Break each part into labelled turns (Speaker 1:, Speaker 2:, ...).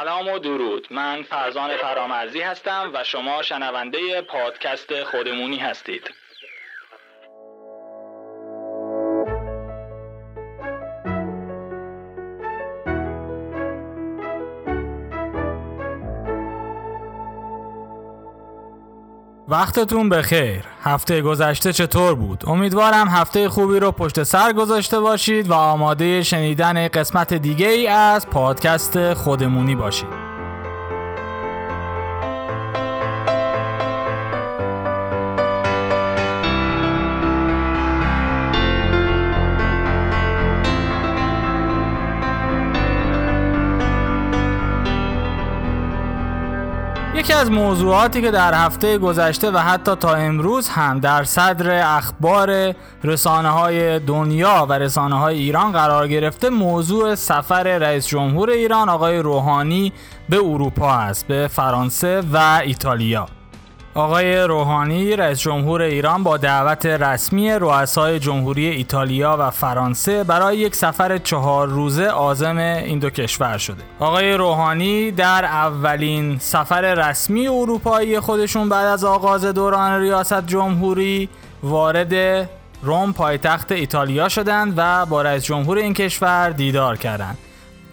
Speaker 1: سلام و درود. من فرزان فرامرزی هستم و شما شنونده پادکست خودمونی هستید. وقتتون بخیر هفته گذشته چطور بود؟ امیدوارم هفته خوبی رو پشت سر گذاشته باشید و آماده شنیدن قسمت دیگه ای از پادکست خودمونی باشید یکی از موضوعاتی که در هفته گذشته و حتی تا امروز هم در صدر اخبار رسانه های دنیا و رسانه های ایران قرار گرفته موضوع سفر رئیس جمهور ایران آقای روحانی به اروپا است به فرانسه و ایتالیا. آقای روحانی رئیس جمهور ایران با دعوت رسمی رؤسای جمهوری ایتالیا و فرانسه برای یک سفر چهار روزه عازم این دو کشور شده. آقای روحانی در اولین سفر رسمی اروپایی خودشون بعد از آغاز دوران ریاست جمهوری وارد روم پایتخت ایتالیا شدند و با رئیس جمهور این کشور دیدار کردند.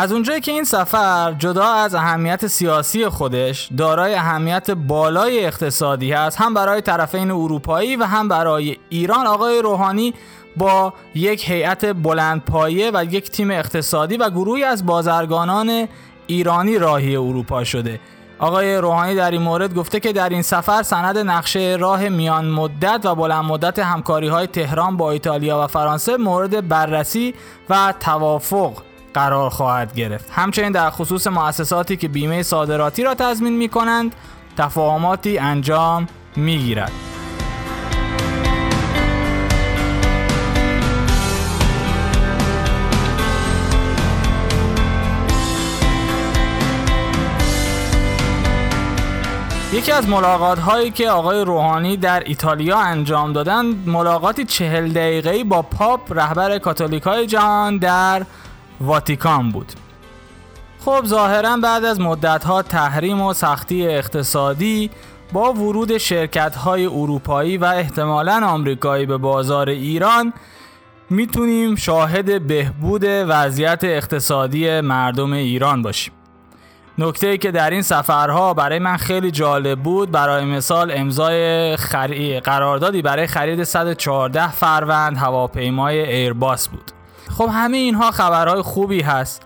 Speaker 1: از اونجایی که این سفر جدا از اهمیت سیاسی خودش دارای اهمیت بالای اقتصادی هست هم برای طرفین اروپایی و هم برای ایران. آقای روحانی با یک هیئت بلندپایه و یک تیم اقتصادی و گروهی از بازرگانان ایرانی راهی اروپا شده. آقای روحانی در این مورد گفته که در این سفر سند نقشه راه میان مدت و بلند مدت همکاری های تهران با ایتالیا و فرانسه مورد بررسی و توافق قرار خواهد گرفت همچنین در خصوص مؤسساتی که بیمه صادراتی را تضمین می کنند تفاهماتی انجام می گیرد. یکی از ملاقات هایی که آقای روحانی در ایتالیا انجام دادند ملاقاتی چهل دقیقه‌ای با پاپ رهبر کاتولیک های جهان در واتیکان بود. خب ظاهرا بعد از مدتها تحریم و سختی اقتصادی با ورود شرکت های اروپایی و احتمالا آمریکایی به بازار ایران می‌تونیم شاهد بهبود وضعیت اقتصادی مردم ایران باشیم. نکته ای که در این سفرها برای من خیلی جالب بود برای مثال امضای قراردادی برای خرید 114 فروند هواپیمای ایرباس بود. خب همه اینها خبرهای خوبی هست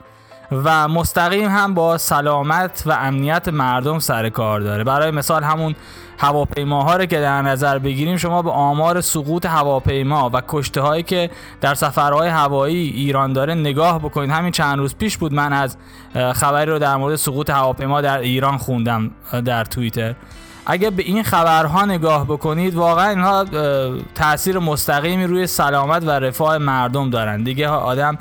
Speaker 1: و مستقیم هم با سلامت و امنیت مردم سر کار داره. برای مثال همون هواپیماها رو که در نظر بگیریم شما به آمار سقوط هواپیما و کشته هایی که در سفرهای هوایی ایران داره نگاه بکنید. همین چند روز پیش بود من از خبری رو در مورد سقوط هواپیما در ایران خوندم در توییتر. اگه به این خبرها نگاه بکنید واقعا اینها تاثیر مستقیمی روی سلامت و رفاه مردم دارن. دیگه آدم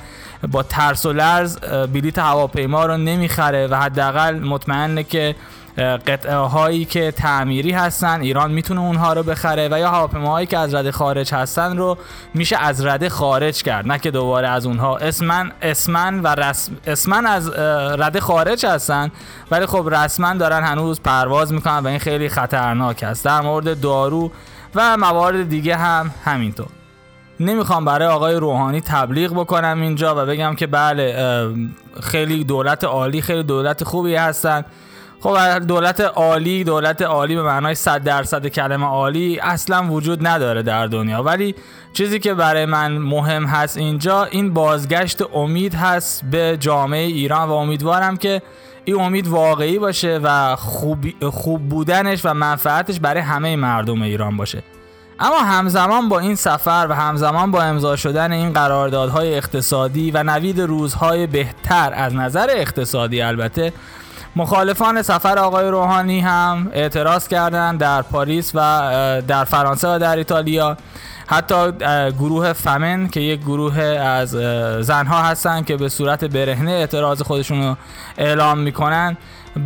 Speaker 1: با ترس و لرز بلیت هواپیما رو نمی‌خره و حداقل مطمئنه که قطعه هایی که تعمیری هستن ایران می‌تونه اونها رو بخره و یا هواپیماهایی که از رده خارج هستن رو میشه از رده خارج کرد نه که دوباره از اونها. اسمن اسمن و رسم اسمن از رده خارج هستن ولی خب رسما دارن هنوز پرواز می‌کنن و این خیلی خطرناک است. در مورد دارو و موارد دیگه هم همینطور. نمی‌خوام برای آقای روحانی تبلیغ بکنم اینجا و بگم که بله خیلی دولت عالی خیلی دولت خوبی هستن. خب دولت عالی دولت عالی به معنای 100 درصد کلمه عالی اصلا وجود نداره در دنیا. ولی چیزی که برای من مهم هست اینجا این بازگشت امید هست به جامعه ایران و امیدوارم که این امید واقعی باشه و خوب, خوب بودنش و منفعتش برای همه مردم ایران باشه. اما همزمان با این سفر و همزمان با امضا شدن این قراردادهای اقتصادی و نوید روزهای بهتر از نظر اقتصادی البته مخالفان سفر آقای روحانی هم اعتراض کردند در پاریس و در فرانسه و در ایتالیا. حتی گروه فمن که یک گروه از زنها هستن که به صورت برهنه اعتراض خودشون رو اعلام می‌کنن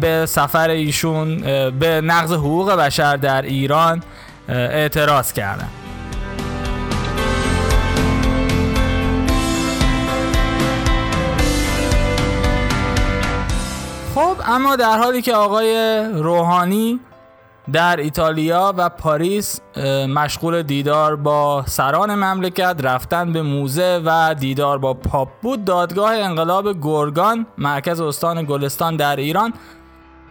Speaker 1: به سفر ایشون به نقض حقوق بشر در ایران اعتراض کردن. خب اما در حالی که آقای روحانی در ایتالیا و پاریس مشغول دیدار با سران مملکت رفتن به موزه و دیدار با پاپ بود دادگاه انقلاب گرگان مرکز استان گلستان در ایران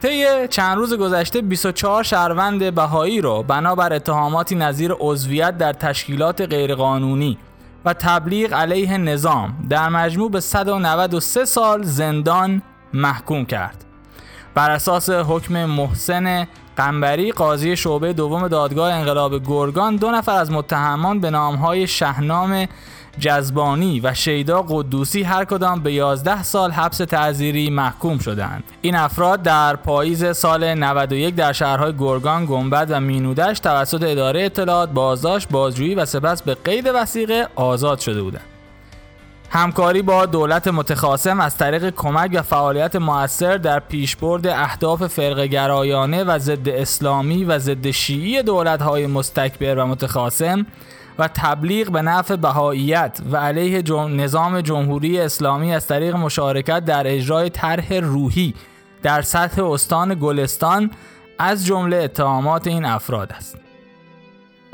Speaker 1: طی چند روز گذشته 24 شهروند بهایی رو بنابر اتهاماتی نظیر عضویت در تشکیلات غیرقانونی و تبلیغ علیه نظام در مجموع به 193 سال زندان محکوم کرد. بر اساس حکم محسن قنبری قاضی شعبه دوم دادگاه انقلاب گرگان دو نفر از متهمان به نامهای شهنام جزبانی و شیدا قدوسی هر کدام به 11 سال حبس تعذیری محکوم شدند. این افراد در پاییز سال 91 در شهرهای گرگان، گنبد و مینودش توسط اداره اطلاعات بازداشت، بازجویی و سپس به قید وسیقه آزاد شده بودند. همکاری با دولت متخاصم از طریق کمک و فعالیت موثر در پیشبرد اهداف فرقگرایانه و ضد اسلامی و ضد شیعی دولت‌های مستکبر و متخاصم و تبلیغ به نفع بهاییت و علیه نظام جمهوری اسلامی از طریق مشارکت در اجرای طرح روحی در سطح استان گلستان از جمله اتهامات این افراد است.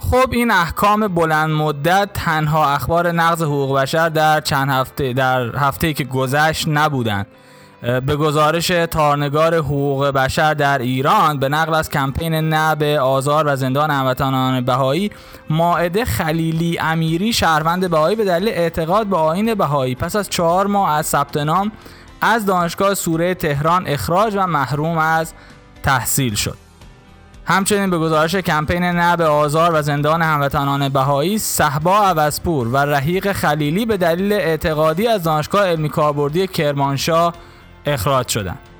Speaker 1: خب این احکام بلند مدت تنها اخبار نقض حقوق بشر در چند هفته در هفته که گذشت نبودند. به گزارش تارنگار حقوق بشر در ایران به نقل از کمپین نه آزار و زندان هموطنان بهایی ماعده خلیلی امیری شهروند بهایی به دلیل اعتقاد به آین بهایی. پس از چهار ماه از ثبت نام از دانشگاه سوره تهران اخراج و محروم از تحصیل شد. همچنین به گزارش کمپین نه به آزار و زندان هموطنان بهایی صحبا عوضپور و رحیق خلیلی به دلیل اعتقادی از دانشگاه علمی کاربردی کرمانشاه اخراج شدند.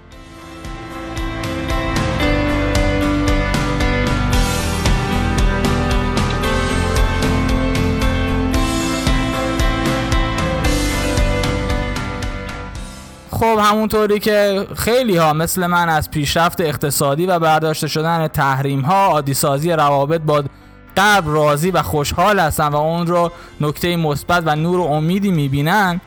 Speaker 1: خب همونطوری که خیلی ها مثل من از پیشرفت اقتصادی و برداشته شدن تحریم ها عادی سازی روابط با قبل راضی و خوشحال هستن و اون رو نکته مثبت و نور و امیدی می‌بینن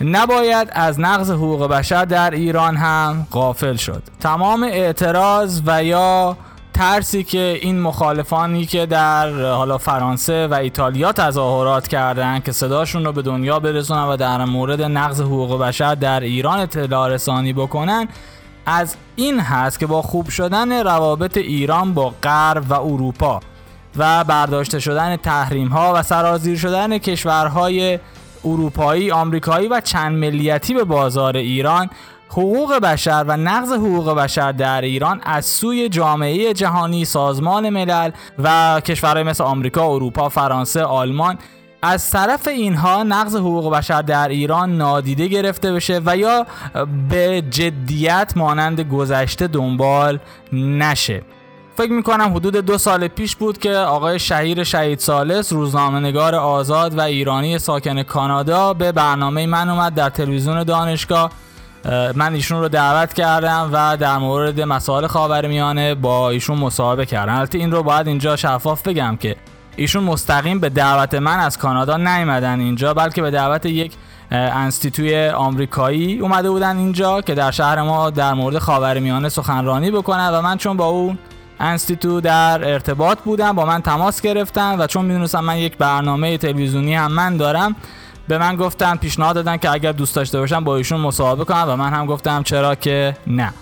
Speaker 1: نباید از نقض حقوق بشر در ایران هم غافل شد. تمام اعتراض و یا ترسی که این مخالفانی که در حالا فرانسه و ایتالیا تظاهرات کردن که صداشون رو به دنیا برسونن و در مورد نقض حقوق بشر در ایران اطلاع رسانی بکنن از این هست که با خوب شدن روابط ایران با غرب و اروپا و برداشته شدن تحریم ها و سرازیر شدن کشورهای اروپایی، آمریکایی و چند ملیتی به بازار ایران حقوق بشر و نقض حقوق بشر در ایران از سوی جامعه جهانی سازمان ملل و کشورهای مثل آمریکا، اروپا، فرانسه، آلمان از طرف اینها نقض حقوق بشر در ایران نادیده گرفته بشه و یا به جدیت مانند گذشته دنبال نشه. فکر می‌کنم حدود دو سال پیش بود که آقای شهیر شهید سالس روزنامه نگار آزاد و ایرانی ساکن کانادا به برنامه من اومد در تلویزیون دانشگاه من ایشون رو دعوت کردم و در مورد مسائل خاورمیانه با ایشون مصاحبه کردم. البته این رو باید اینجا شفاف بگم که ایشون مستقیم به دعوت من از کانادا نیومدن اینجا بلکه به دعوت یک انستیتوی آمریکایی اومده بودن اینجا که در شهر ما در مورد خاورمیانه سخنرانی بکنن و من چون با اون انستیتو در ارتباط بودم با من تماس گرفتن و چون می‌دونستم من یک برنامه تلویزیونی هم من دارم به من گفتن پیشنهاد دادن که اگر دوست داشته باشم با ایشون مصاحبه کنم و من هم گفتم چرا که نه.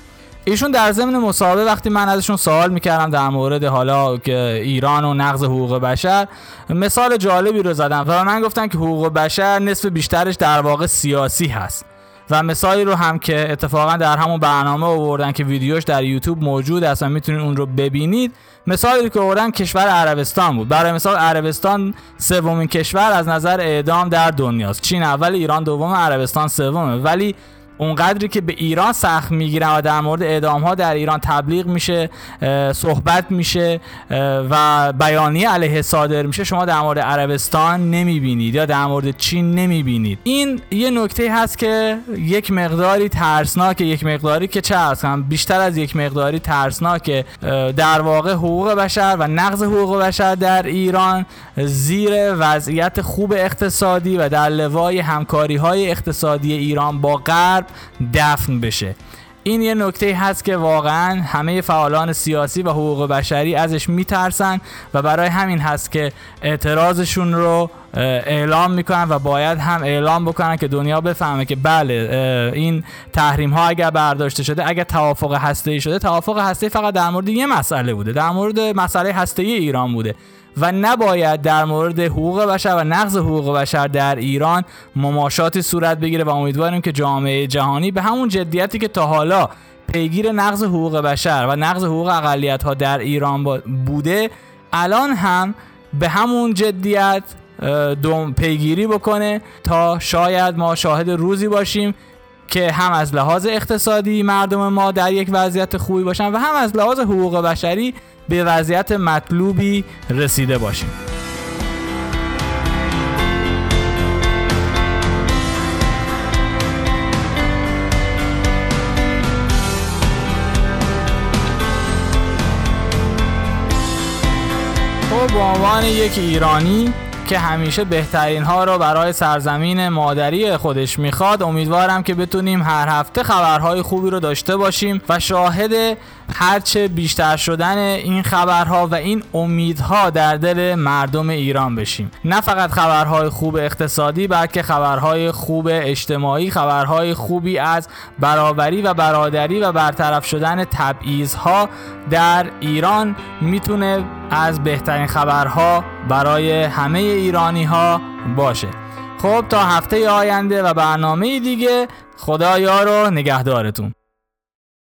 Speaker 1: ایشون در ضمن مصاحبه وقتی من ازشون سوال می‌کردم در مورد حالا که ایران و نقض حقوق بشر مثال جالبی رو زدم و من گفتن که حقوق بشر نصف بیشترش در واقع سیاسی هست. و مثالی رو هم که اتفاقا در همون برنامه آوردن که ویدیوش در یوتیوب موجود و می‌تونید اون رو ببینید مثالی که آوردن کشور عربستان بود. برای مثال عربستان سومین کشور از نظر اعدام در دنیاست. چین اول ایران دوم عربستان سومه. ولی اونقدری که به ایران سخت می‌گیرن و در مورد اعدام ها در ایران تبلیغ میشه صحبت میشه و بیانیه علیه صادر میشه شما در مورد عربستان نمی‌بینید یا در مورد چین نمی‌بینید. این یه نکته هست که یک مقداری ترسناک یک مقداری که چه هستم بیشتر از یک مقداری ترسناک در واقع حقوق بشر و نقض حقوق بشر در ایران زیر وضعیت خوب اقتصادی و در لوای همکاری های اقتصادی ایران با غرب دفن بشه. این یه نکته هست که واقعا همه فعالان سیاسی و حقوق بشری ازش میترسن و برای همین هست که اعتراضشون رو اعلام می‌کنن و باید هم اعلام بکنن که دنیا بفهمه که بله این تحریم ها اگر برداشته شده اگر توافق هسته ای شده توافق هسته فقط در مورد یه مسئله بوده در مورد مسئله هسته ای ایران بوده. و نباید در مورد حقوق بشر و نقض حقوق بشر در ایران مماشاتی صورت بگیره و امیدواریم که جامعه جهانی به همون جدیتی که تا حالا پیگیر نقض حقوق بشر و نقض حقوق اقلیت ها در ایران بوده الان هم به همون جدیت دوم پیگیری بکنه تا شاید ما شاهد روزی باشیم که هم از لحاظ اقتصادی مردم ما در یک وضعیت خوبی باشن و هم از لحاظ حقوق بشری به وضعیت مطلوبی رسیده باشیم. خب به عنوان یک ایرانی که همیشه بهترین ها رو برای سرزمین مادری خودش می‌خواد امیدوارم که بتونیم هر هفته خبرهای خوبی رو داشته باشیم و شاهد هرچه بیشتر شدن این خبرها و این امیدها در دل مردم ایران بشیم. نه فقط خبرهای خوب اقتصادی بلکه خبرهای خوب اجتماعی خبرهای خوبی از برابری و برادری و برطرف شدن تبعیضها در ایران می‌تونه از بهترین خبرها برای همه ایرانی ها باشه. خب تا هفته آینده و برنامه دیگه خدا یار و نگهدارتون.